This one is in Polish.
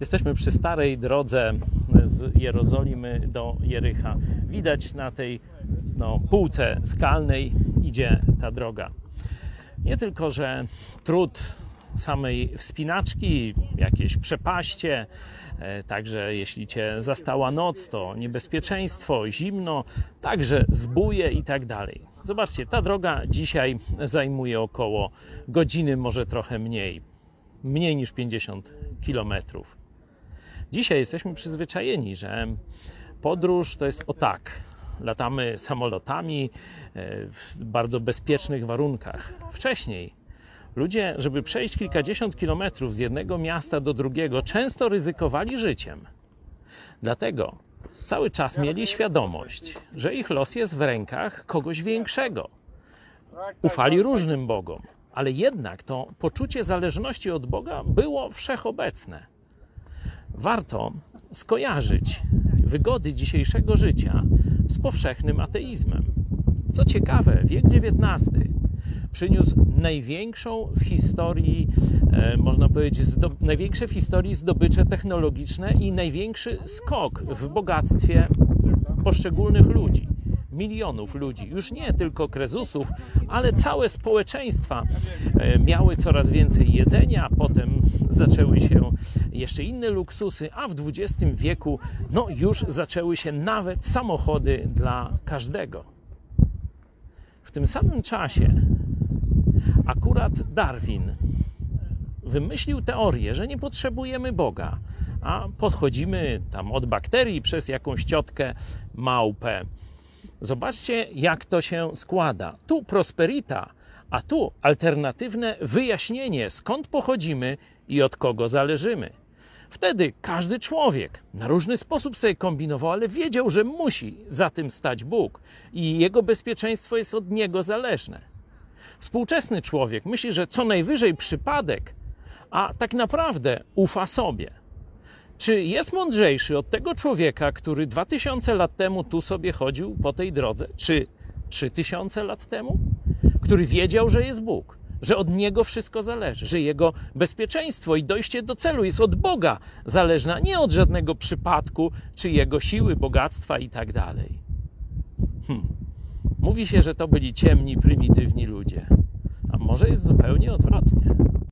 Jesteśmy przy starej drodze z Jerozolimy do Jericha. Widać na tej no, półce skalnej idzie ta droga. Nie tylko, że trud samej wspinaczki, jakieś przepaście, e, także jeśli cię zastała noc, to niebezpieczeństwo, zimno, także zbóje i tak dalej. Zobaczcie, ta droga dzisiaj zajmuje około godziny, może trochę mniej, mniej niż 50 kilometrów. Dzisiaj jesteśmy przyzwyczajeni, że podróż to jest o tak. Latamy samolotami e, w bardzo bezpiecznych warunkach. Wcześniej ludzie, żeby przejść kilkadziesiąt kilometrów z jednego miasta do drugiego, często ryzykowali życiem. Dlatego cały czas mieli świadomość, że ich los jest w rękach kogoś większego. Ufali różnym bogom, ale jednak to poczucie zależności od Boga było wszechobecne warto skojarzyć wygody dzisiejszego życia z powszechnym ateizmem. Co ciekawe, wiek XIX przyniósł największą w historii, e, można powiedzieć, największe w historii zdobycze technologiczne i największy skok w bogactwie poszczególnych ludzi milionów ludzi, już nie tylko krezusów, ale całe społeczeństwa e, miały coraz więcej jedzenia, potem zaczęły się jeszcze inne luksusy, a w XX wieku no, już zaczęły się nawet samochody dla każdego. W tym samym czasie akurat Darwin wymyślił teorię, że nie potrzebujemy Boga, a podchodzimy tam od bakterii przez jakąś ciotkę małpę Zobaczcie, jak to się składa. Tu prosperita, a tu alternatywne wyjaśnienie, skąd pochodzimy i od kogo zależymy. Wtedy każdy człowiek na różny sposób sobie kombinował, ale wiedział, że musi za tym stać Bóg i jego bezpieczeństwo jest od niego zależne. Współczesny człowiek myśli, że co najwyżej przypadek, a tak naprawdę ufa sobie. Czy jest mądrzejszy od tego człowieka, który 2000 lat temu tu sobie chodził po tej drodze? Czy 3000 lat temu? Który wiedział, że jest Bóg, że od niego wszystko zależy, że jego bezpieczeństwo i dojście do celu jest od Boga zależna, nie od żadnego przypadku, czy jego siły, bogactwa i tak dalej. Hmm. Mówi się, że to byli ciemni, prymitywni ludzie. A może jest zupełnie odwrotnie.